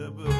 the book.